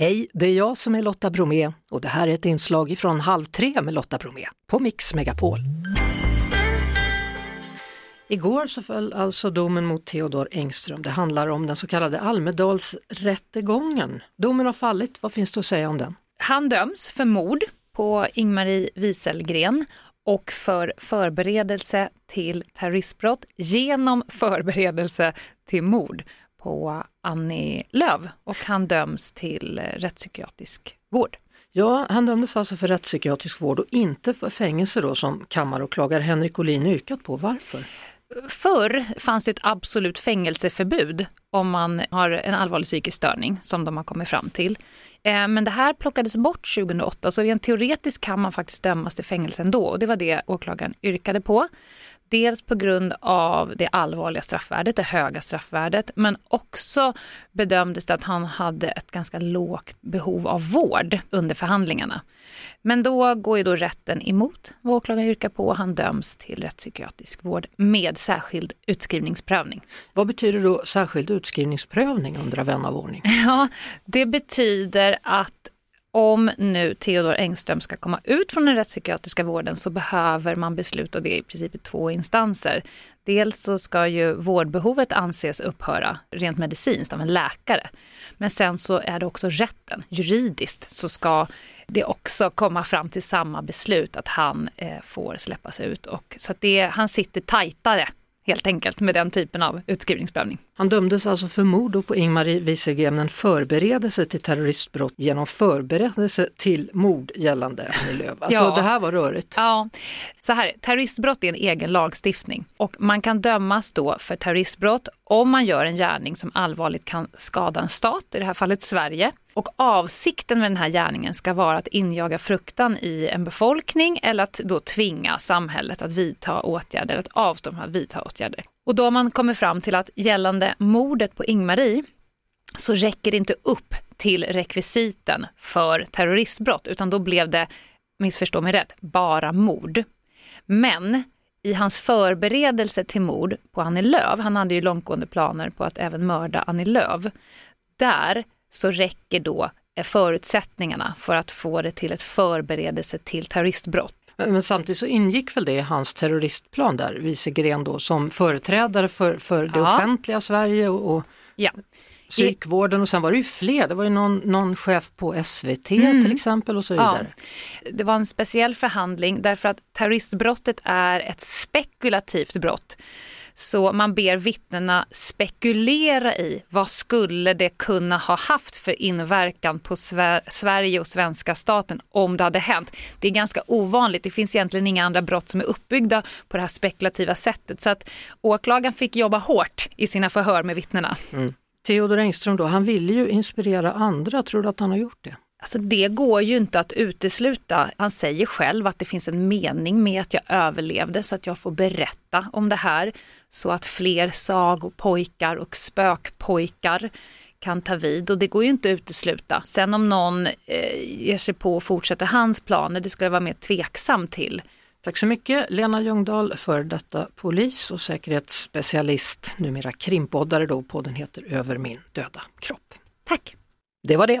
Hej, det är jag som är Lotta Bromé och det här är ett inslag från Halv tre med Lotta Bromé på Mix Megapol. Igår så föll alltså domen mot Theodor Engström. Det handlar om den så kallade Almedalsrättegången. Domen har fallit, vad finns det att säga om den? Han döms för mord på Ingmarie Wieselgren och för förberedelse till terroristbrott genom förberedelse till mord på Annie Lööf och han döms till rättspsykiatrisk vård. Ja, han dömdes alltså för rättspsykiatrisk vård och inte för fängelse då som kammaråklagare Henrik Olin yrkat på. Varför? Förr fanns det ett absolut fängelseförbud om man har en allvarlig psykisk störning som de har kommit fram till. Eh, men det här plockades bort 2008 så rent teoretiskt kan man faktiskt dömas till fängelse ändå och det var det åklagaren yrkade på. Dels på grund av det allvarliga straffvärdet, det höga straffvärdet, men också bedömdes det att han hade ett ganska lågt behov av vård under förhandlingarna. Men då går ju då rätten emot vad åklagaren yrkar på och han döms till rättspsykiatrisk vård med särskild utskrivningsprövning. Vad betyder då särskild utskrivningsprövning undrar vän av ordning? Ja, det betyder att om nu Theodor Engström ska komma ut från den rättspsykiatriska vården så behöver man besluta det i princip i två instanser. Dels så ska ju vårdbehovet anses upphöra rent medicinskt av en läkare. Men sen så är det också rätten, juridiskt så ska det också komma fram till samma beslut att han eh, får släppas ut. Och, så att det, han sitter tajtare helt enkelt med den typen av utskrivningsprövning. Han dömdes alltså för mord på Ingmarie Wieselgren, en förberedelse till terroristbrott genom förberedelse till mord gällande Annie Lööf. Alltså ja. det här var rörigt. Ja, så här, terroristbrott är en egen lagstiftning och man kan dömas då för terroristbrott om man gör en gärning som allvarligt kan skada en stat, i det här fallet Sverige. Och avsikten med den här gärningen ska vara att injaga fruktan i en befolkning eller att då tvinga samhället att vidta åtgärder, att avstå från att vidta åtgärder. Och då har man kommit fram till att gällande mordet på Ingmarie så räcker det inte upp till rekvisiten för terroristbrott utan då blev det, missförstå mig rätt, bara mord. Men i hans förberedelse till mord på Annie Lööf, han hade ju långtgående planer på att även mörda Annie Lööf, där så räcker då förutsättningarna för att få det till ett förberedelse till terroristbrott. Men samtidigt så ingick väl det i hans terroristplan där, Wieselgren då, som företrädare för, för det ja. offentliga Sverige och, och ja. psykvården och sen var det ju fler, det var ju någon, någon chef på SVT mm. till exempel och så vidare. Ja. Det var en speciell förhandling därför att terroristbrottet är ett spekulativt brott. Så man ber vittnena spekulera i vad skulle det kunna ha haft för inverkan på Sverige och svenska staten om det hade hänt. Det är ganska ovanligt, det finns egentligen inga andra brott som är uppbyggda på det här spekulativa sättet. Så att åklagaren fick jobba hårt i sina förhör med vittnena. Mm. Theodor Engström då, han ville ju inspirera andra, tror du att han har gjort det? Alltså det går ju inte att utesluta. Han säger själv att det finns en mening med att jag överlevde så att jag får berätta om det här så att fler sagopojkar och spökpojkar kan ta vid och det går ju inte att utesluta. Sen om någon eh, ger sig på och fortsätter hans planer, det ska jag vara mer tveksam till. Tack så mycket Lena Ljungdahl, för detta polis och säkerhetsspecialist, numera krimpoddare då, podden heter Över min döda kropp. Tack! Det var det.